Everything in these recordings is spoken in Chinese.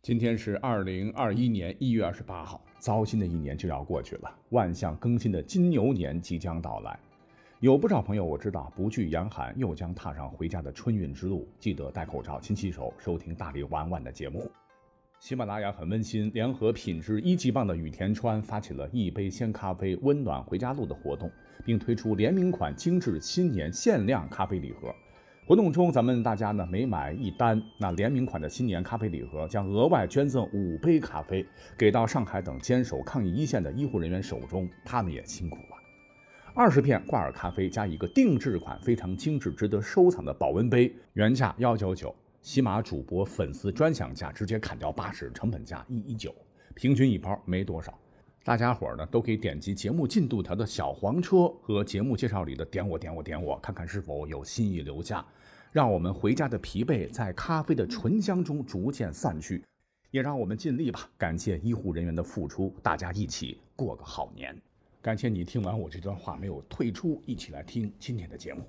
今天是二零二一年一月二十八号，糟心的一年就要过去了，万象更新的金牛年即将到来。有不少朋友我知道不惧严寒，又将踏上回家的春运之路，记得戴口罩、勤洗手，收听大力晚晚的节目。喜马拉雅很温馨，联合品质一级棒的雨田川发起了一杯鲜咖啡温暖回家路的活动，并推出联名款精致新年限量咖啡礼盒。活动中，咱们大家呢每买一单，那联名款的新年咖啡礼盒将额外捐赠五杯咖啡，给到上海等坚守抗疫一线的医护人员手中，他们也辛苦了。二十片挂耳咖啡加一个定制款非常精致、值得收藏的保温杯，原价幺九九。喜马主播粉丝专享价直接砍掉八十，成本价一一九，平均一包没多少。大家伙儿呢都可以点击节目进度条的小黄车和节目介绍里的点我点我点我，看看是否有心意留下，让我们回家的疲惫在咖啡的醇香中逐渐散去，也让我们尽力吧，感谢医护人员的付出，大家一起过个好年。感谢你听完我这段话没有退出，一起来听今天的节目。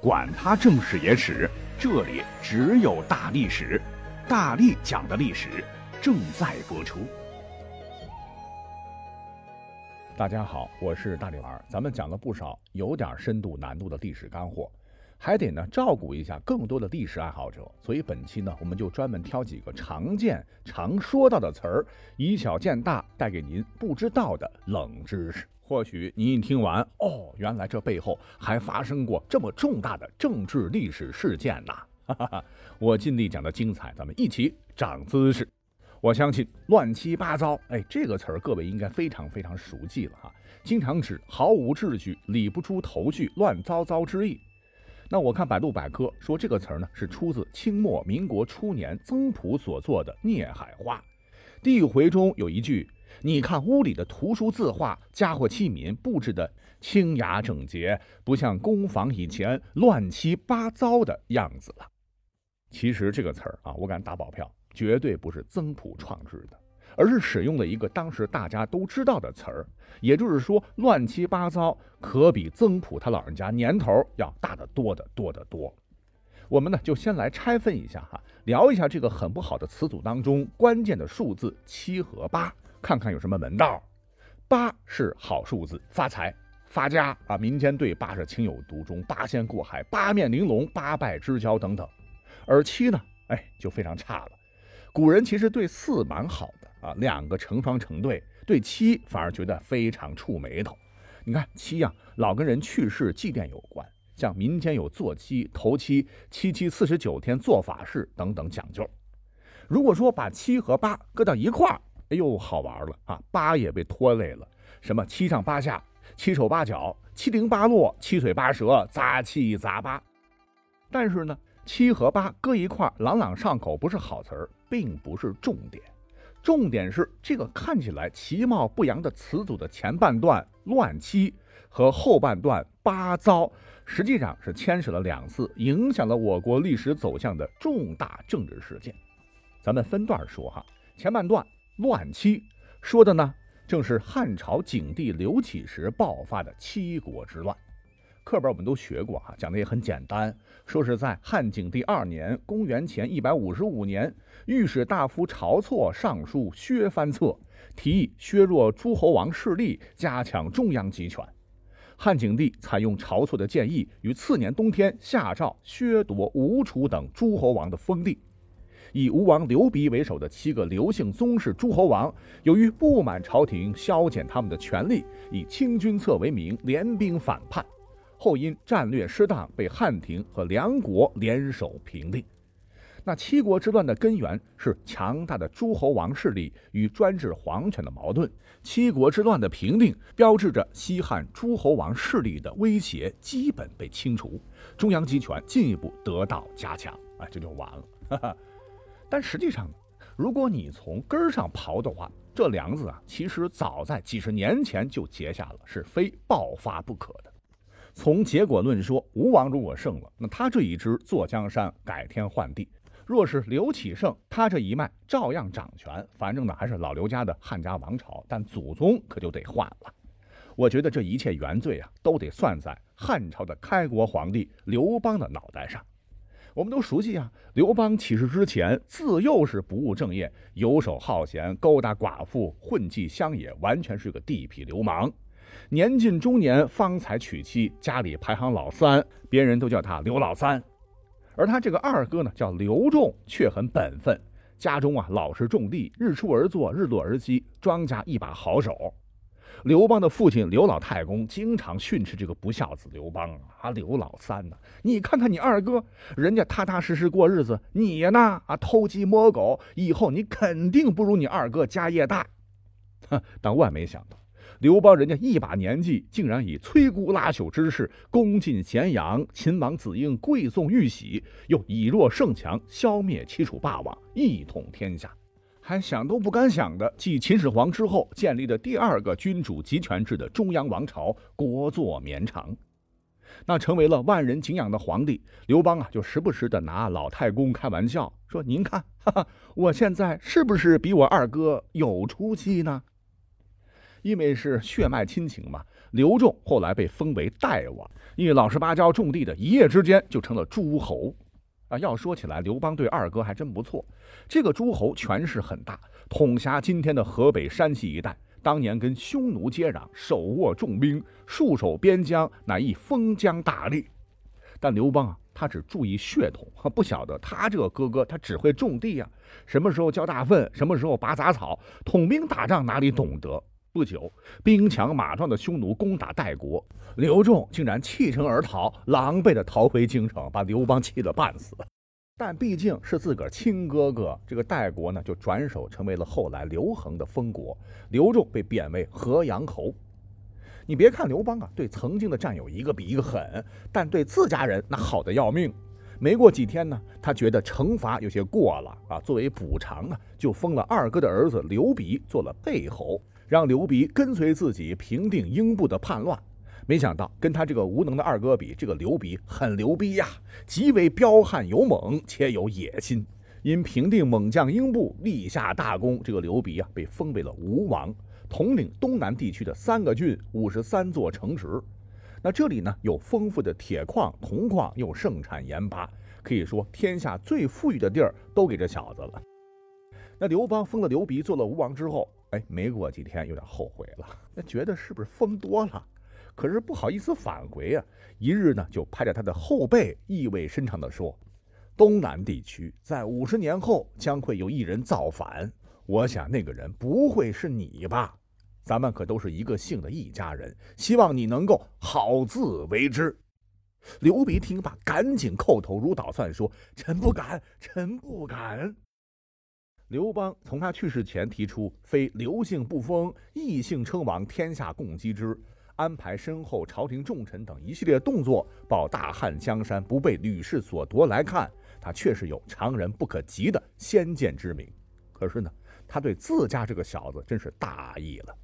管他正史野史，这里只有大历史，大力讲的历史正在播出。大家好，我是大力丸，咱们讲了不少有点深度难度的历史干货，还得呢照顾一下更多的历史爱好者，所以本期呢我们就专门挑几个常见、常说到的词儿，以小见大，带给您不知道的冷知识。或许您一听完，哦，原来这背后还发生过这么重大的政治历史事件呐！哈哈哈，我尽力讲的精彩，咱们一起长姿势。我相信“乱七八糟”哎，这个词儿各位应该非常非常熟悉了哈，经常指毫无秩序、理不出头绪、乱糟糟之意。那我看百度百科说，这个词儿呢是出自清末民国初年曾朴所作的《孽海花》，第一回中有一句。你看屋里的图书字画、家伙器皿布置的清雅整洁，不像工坊以前乱七八糟的样子了。其实这个词儿啊，我敢打保票，绝对不是曾朴创制的，而是使用了一个当时大家都知道的词儿。也就是说，乱七八糟可比曾朴他老人家年头要大得多得多得多。我们呢，就先来拆分一下哈，聊一下这个很不好的词组当中关键的数字七和八。看看有什么门道，八是好数字，发财发家啊！民间对八是情有独钟，八仙过海，八面玲珑，八拜之交等等。而七呢，哎，就非常差了。古人其实对四蛮好的啊，两个成双成对，对七反而觉得非常触眉头。你看七呀，老跟人去世祭奠有关，像民间有做七、头七、七七四十九天做法事等等讲究。如果说把七和八搁到一块儿，哎呦，好玩了啊！八也被拖累了，什么七上八下、七手八脚、七零八落、七嘴八舌，杂七杂八。但是呢，七和八搁一块朗朗上口，不是好词儿，并不是重点。重点是这个看起来其貌不扬的词组的前半段“乱七”和后半段“八糟”，实际上是牵扯了两次影响了我国历史走向的重大政治事件。咱们分段说哈，前半段。乱七说的呢，正是汉朝景帝刘启时爆发的七国之乱。课本我们都学过哈，讲的也很简单，说是在汉景帝二年（公元前一百五十五年），御史大夫晁错上书削藩策，提议削弱诸侯王势力，加强中央集权。汉景帝采用晁错的建议，于次年冬天下诏削夺吴楚等诸侯王的封地。以吴王刘鼻为首的七个刘姓宗室诸侯王，由于不满朝廷削减他们的权力，以清君侧为名联兵反叛，后因战略失当被汉廷和梁国联手平定。那七国之乱的根源是强大的诸侯王势力与专制皇权的矛盾。七国之乱的平定，标志着西汉诸侯王势力的威胁基本被清除，中央集权进一步得到加强。哎，这就完了。但实际上，如果你从根儿上刨的话，这梁子啊，其实早在几十年前就结下了，是非爆发不可的。从结果论说，吴王如果胜了，那他这一支坐江山，改天换地；若是刘启胜，他这一脉照样掌权，反正呢还是老刘家的汉家王朝，但祖宗可就得换了。我觉得这一切原罪啊，都得算在汉朝的开国皇帝刘邦的脑袋上。我们都熟悉啊，刘邦起事之前自幼是不务正业，游手好闲，勾搭寡妇，混迹乡野，完全是个地痞流氓。年近中年方才娶妻，家里排行老三，别人都叫他刘老三。而他这个二哥呢，叫刘仲，却很本分，家中啊老是种地，日出而作，日落而息，庄稼一把好手。刘邦的父亲刘老太公经常训斥这个不孝子刘邦啊，刘老三呢？你看看你二哥，人家踏踏实实过日子，你呢啊偷鸡摸狗，以后你肯定不如你二哥家业大。哼！但万没想到，刘邦人家一把年纪，竟然以摧枯拉朽之势攻进咸阳，秦王子婴跪送玉玺，又以弱胜强，消灭齐楚霸王，一统天下。还想都不敢想的，继秦始皇之后建立的第二个君主集权制的中央王朝，国祚绵长。那成为了万人敬仰的皇帝刘邦啊，就时不时的拿老太公开玩笑，说：“您看，哈哈，我现在是不是比我二哥有出息呢？”因为是血脉亲情嘛，刘仲后来被封为代王，一老实巴交种地的，一夜之间就成了诸侯。啊，要说起来，刘邦对二哥还真不错。这个诸侯权势很大，统辖今天的河北、山西一带。当年跟匈奴接壤，手握重兵，戍守边疆，乃一封疆大吏。但刘邦啊，他只注意血统，不晓得他这个哥哥，他只会种地呀。什么时候浇大粪，什么时候拔杂草，统兵打仗哪里懂得？不久，兵强马壮的匈奴攻打代国，刘仲竟然弃城而逃，狼狈地逃回京城，把刘邦气得半死。但毕竟是自个儿亲哥哥，这个代国呢，就转手成为了后来刘恒的封国。刘仲被贬为河阳侯。你别看刘邦啊，对曾经的战友一个比一个狠，但对自家人那好的要命。没过几天呢，他觉得惩罚有些过了啊，作为补偿呢，就封了二哥的儿子刘鼻做了背侯。让刘鼻跟随自己平定英布的叛乱，没想到跟他这个无能的二哥比，这个刘鼻很牛逼呀，极为彪悍勇猛且有野心。因平定猛将英布，立下大功，这个刘鼻啊被封为了吴王，统领东南地区的三个郡、五十三座城池。那这里呢有丰富的铁矿、铜矿，又盛产盐巴，可以说天下最富裕的地儿都给这小子了。那刘邦封了刘鼻做了吴王之后。哎，没过几天，有点后悔了。那觉得是不是疯多了？可是不好意思返回啊。一日呢，就拍着他的后背，意味深长地说：“东南地区在五十年后将会有一人造反，我想那个人不会是你吧？咱们可都是一个姓的一家人，希望你能够好自为之。”刘鼻听罢，赶紧叩头如捣蒜，说：“臣不敢，臣不敢。”刘邦从他去世前提出“非刘姓不封，异姓称王，天下共击之”，安排身后朝廷重臣等一系列动作，保大汉江山不被吕氏所夺来看，他确实有常人不可及的先见之明。可是呢，他对自家这个小子真是大意了。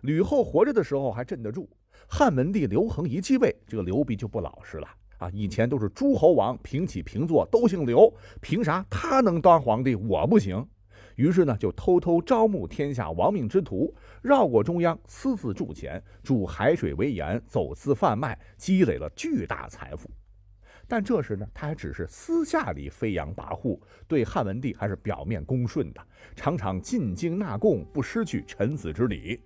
吕后活着的时候还镇得住，汉文帝刘恒一继位，这个刘鼻就不老实了。啊，以前都是诸侯王平起平坐，都姓刘，凭啥他能当皇帝，我不行？于是呢，就偷偷招募天下亡命之徒，绕过中央，私自铸钱，铸海水为盐，走私贩卖，积累了巨大财富。但这时呢，他还只是私下里飞扬跋扈，对汉文帝还是表面恭顺的，常常进京纳贡，不失去臣子之礼。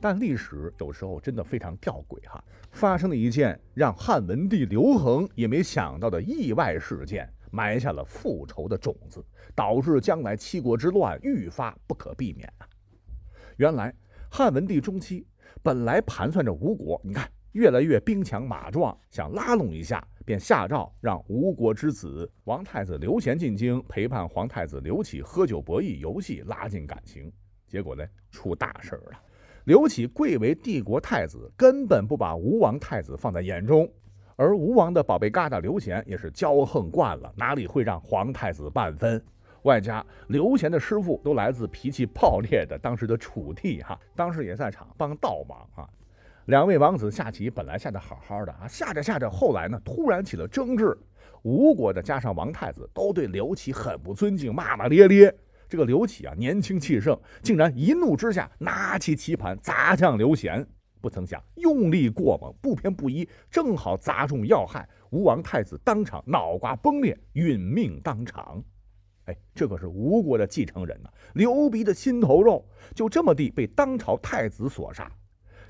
但历史有时候真的非常吊诡哈，发生了一件让汉文帝刘恒也没想到的意外事件，埋下了复仇的种子，导致将来七国之乱愈发不可避免啊！原来汉文帝中期本来盘算着吴国，你看越来越兵强马壮，想拉拢一下，便下诏让吴国之子王太子刘贤进京陪伴皇太子刘启喝酒博弈游戏，拉近感情。结果呢，出大事了。刘启贵为帝国太子，根本不把吴王太子放在眼中，而吴王的宝贝疙瘩刘贤也是骄横惯了，哪里会让皇太子半分？外加刘贤的师傅都来自脾气暴烈的当时的楚地，哈，当时也在场帮倒忙啊。两位王子下棋本来下的好好的啊，下着下着，后来呢突然起了争执，吴国的加上王太子都对刘启很不尊敬，骂骂咧咧。这个刘启啊，年轻气盛，竟然一怒之下拿起棋盘砸向刘贤。不曾想用力过猛，不偏不倚，正好砸中要害，吴王太子当场脑瓜崩裂，殒命当场。哎，这可是吴国的继承人呐，刘鼻的心头肉，就这么地被当朝太子所杀。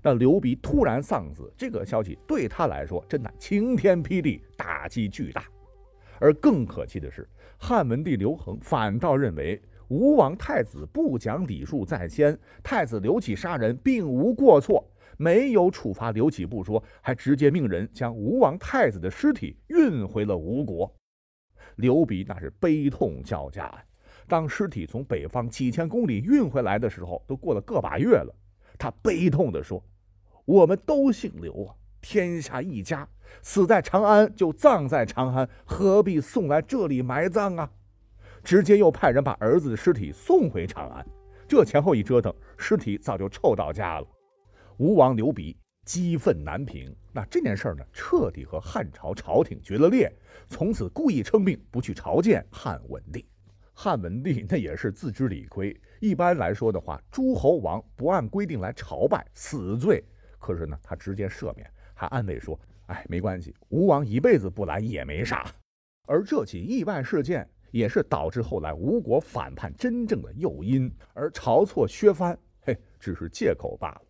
那刘鼻突然丧子，这个消息对他来说真的晴天霹雳，打击巨大。而更可气的是，汉文帝刘恒反倒认为吴王太子不讲礼数在先，太子刘启杀人并无过错，没有处罚刘启不说，还直接命人将吴王太子的尸体运回了吴国。刘鼻那是悲痛交加呀！当尸体从北方几千公里运回来的时候，都过了个把月了。他悲痛地说：“我们都姓刘啊，天下一家，死在长安就葬在长安，何必送来这里埋葬啊？”直接又派人把儿子的尸体送回长安。这前后一折腾，尸体早就臭到家了。吴王刘鼻激愤难平，那这件事儿呢，彻底和汉朝朝廷决了裂，从此故意称病不去朝见汉文帝。汉文帝那也是自知理亏。一般来说的话，诸侯王不按规定来朝拜，死罪。可是呢，他直接赦免，还安慰说：“哎，没关系，吴王一辈子不来也没啥。”而这起意外事件也是导致后来吴国反叛真正的诱因。而晁错、削藩，嘿，只是借口罢了。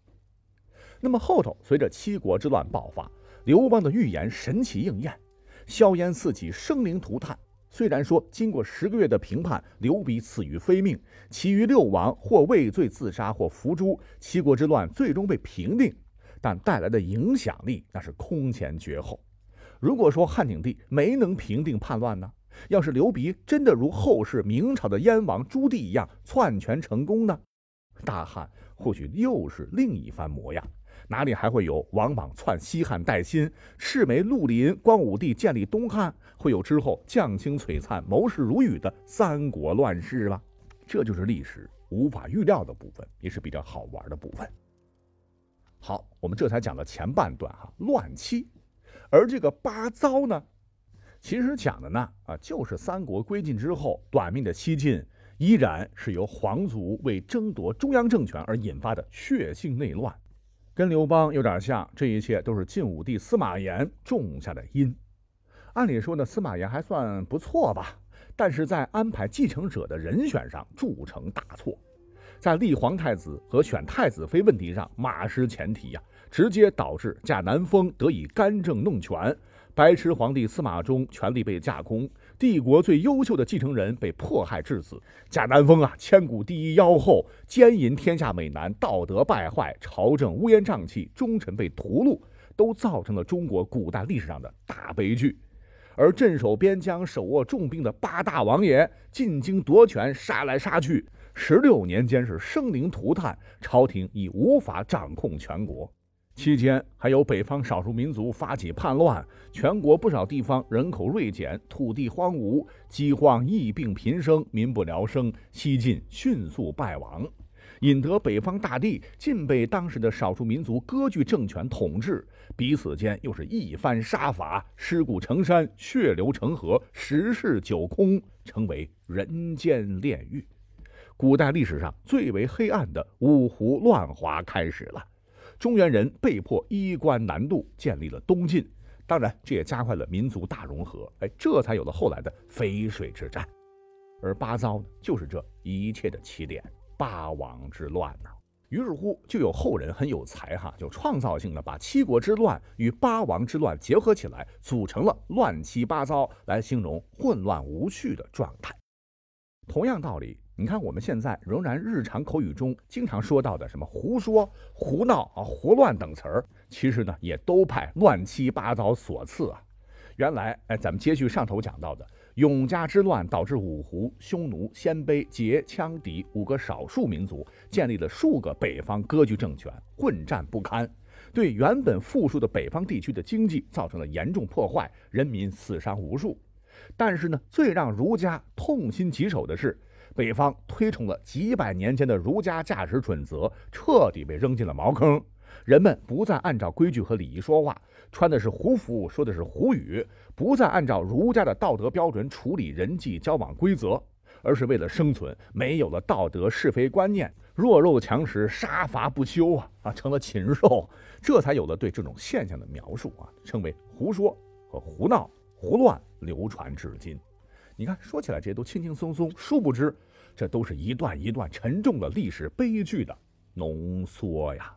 那么后头随着七国之乱爆发，刘邦的预言神奇应验，硝烟四起，生灵涂炭。虽然说经过十个月的评判，刘鼻死于非命，其余六王或畏罪自杀，或伏诛，七国之乱最终被平定，但带来的影响力那是空前绝后。如果说汉景帝没能平定叛乱呢？要是刘鼻真的如后世明朝的燕王朱棣一样篡权成功呢？大汉或许又是另一番模样。哪里还会有王莽篡西汉代新、赤眉绿林、光武帝建立东汉，会有之后将倾璀璨、谋士如雨的三国乱世了？这就是历史无法预料的部分，也是比较好玩的部分。好，我们这才讲了前半段哈，乱期，而这个八糟呢，其实讲的呢啊，就是三国归晋之后，短命的西晋依然是由皇族为争夺中央政权而引发的血性内乱。跟刘邦有点像，这一切都是晋武帝司马炎种下的因。按理说呢，司马炎还算不错吧，但是在安排继承者的人选上铸成大错，在立皇太子和选太子妃问题上马失前蹄呀，直接导致贾南风得以干政弄权，白痴皇帝司马衷权力被架空。帝国最优秀的继承人被迫害致死，贾南风啊，千古第一妖后，奸淫天下美男，道德败坏，朝政乌烟瘴气，忠臣被屠戮，都造成了中国古代历史上的大悲剧。而镇守边疆、手握重兵的八大王爷进京夺权，杀来杀去，十六年间是生灵涂炭，朝廷已无法掌控全国。期间还有北方少数民族发起叛乱，全国不少地方人口锐减，土地荒芜，饥荒、疫病频生，民不聊生。西晋迅速败亡，引得北方大地尽被当时的少数民族割据政权统治，彼此间又是一番杀伐，尸骨成山，血流成河，十室九空，成为人间炼狱。古代历史上最为黑暗的五胡乱华开始了。中原人被迫衣冠南渡，建立了东晋。当然，这也加快了民族大融合。哎，这才有了后来的淝水之战。而八糟呢，就是这一切的起点——八王之乱呐。于是乎，就有后人很有才哈，就创造性的把七国之乱与八王之乱结合起来，组成了乱七八糟，来形容混乱无序的状态。同样道理。你看，我们现在仍然日常口语中经常说到的什么胡说、胡闹啊、胡乱等词儿，其实呢也都派乱七八糟所赐啊。原来，哎，咱们接续上头讲到的，永嘉之乱导致五胡、匈奴、鲜卑、羯、羌、氐五个少数民族建立了数个北方割据政权，混战不堪，对原本富庶的北方地区的经济造成了严重破坏，人民死伤无数。但是呢，最让儒家痛心疾首的是。北方推崇了几百年间的儒家价值准则，彻底被扔进了茅坑。人们不再按照规矩和礼仪说话，穿的是胡服，说的是胡语，不再按照儒家的道德标准处理人际交往规则。而是为了生存，没有了道德是非观念，弱肉强食，杀伐不休啊啊，成了禽兽，这才有了对这种现象的描述啊，称为胡说和胡闹、胡乱，流传至今。你看，说起来这些都轻轻松松，殊不知，这都是一段一段沉重的历史悲剧的浓缩呀。